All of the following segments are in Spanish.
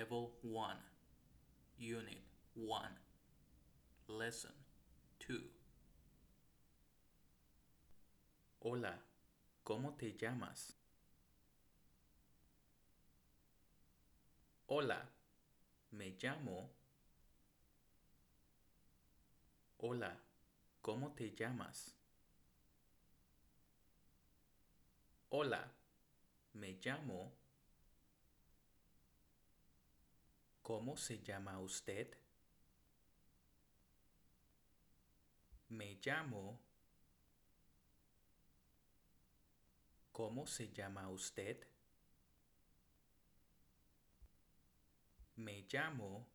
Level 1, Unit 1, Lesson 2. Hola, ¿cómo te llamas? Hola, me llamo. Hola, ¿cómo te llamas? Hola, me llamo. ¿Cómo se llama usted? Me llamo. ¿Cómo se llama usted? Me llamo.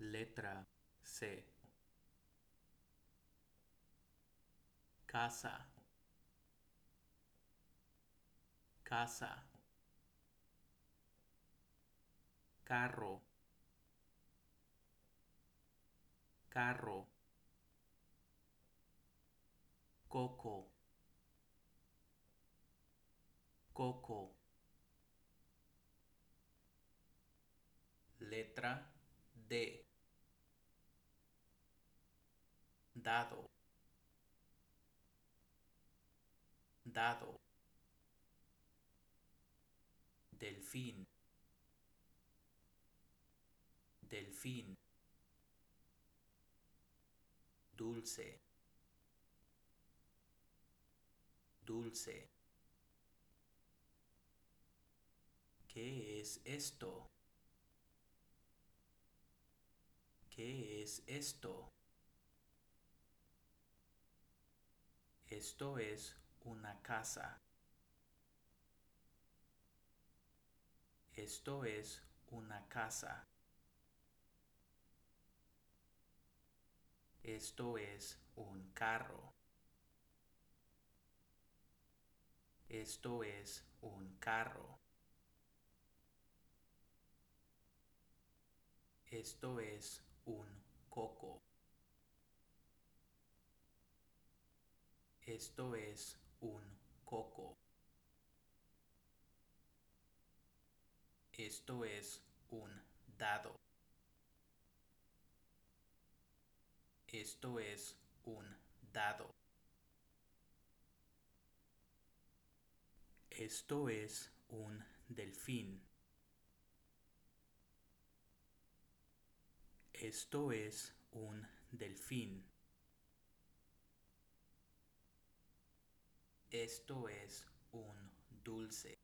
Letra C. Casa. Casa. Carro. Carro. Coco. Coco. Letra D. Dado. Dado. Delfín. Delfín. Dulce. Dulce. ¿Qué es esto? ¿Qué es esto? Esto es una casa. Esto es una casa. Esto es un carro. Esto es un carro. Esto es un coco. Esto es un coco. Esto es un dado. Esto es un dado. Esto es un delfín. Esto es un delfín. Esto es un dulce.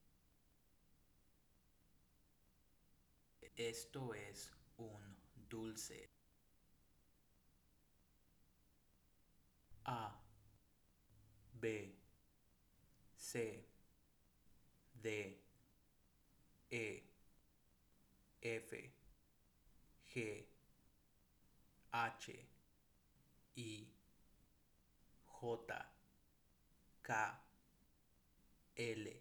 Esto es un dulce. A B C D E F G H I J K L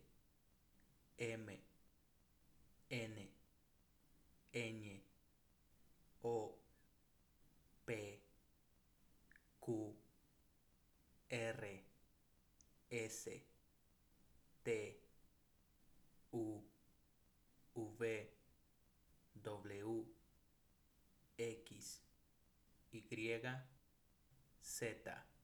S T U V W X Y Z